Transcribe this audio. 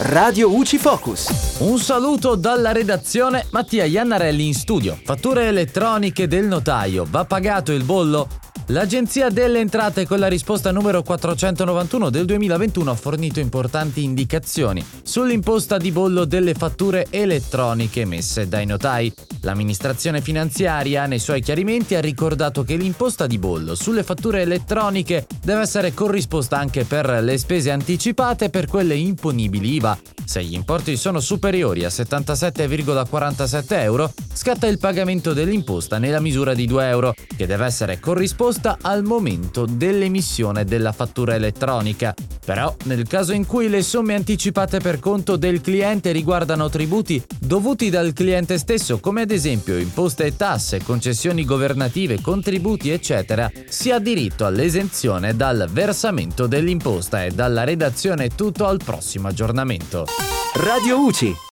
Radio UCI Focus. Un saluto dalla redazione Mattia Iannarelli in studio. Fatture elettroniche del notaio. Va pagato il bollo? L'Agenzia delle Entrate con la risposta numero 491 del 2021 ha fornito importanti indicazioni sull'imposta di bollo delle fatture elettroniche emesse dai notai. L'amministrazione finanziaria nei suoi chiarimenti ha ricordato che l'imposta di bollo sulle fatture elettroniche deve essere corrisposta anche per le spese anticipate e per quelle imponibili IVA. Se gli importi sono superiori a 77,47 euro, scatta il pagamento dell'imposta nella misura di 2 euro, che deve essere corrisposta giusta al momento dell'emissione della fattura elettronica. Però, nel caso in cui le somme anticipate per conto del cliente riguardano tributi dovuti dal cliente stesso, come ad esempio imposte e tasse, concessioni governative, contributi, eccetera, si ha diritto all'esenzione dal versamento dell'imposta e dalla redazione tutto al prossimo aggiornamento. Radio UCI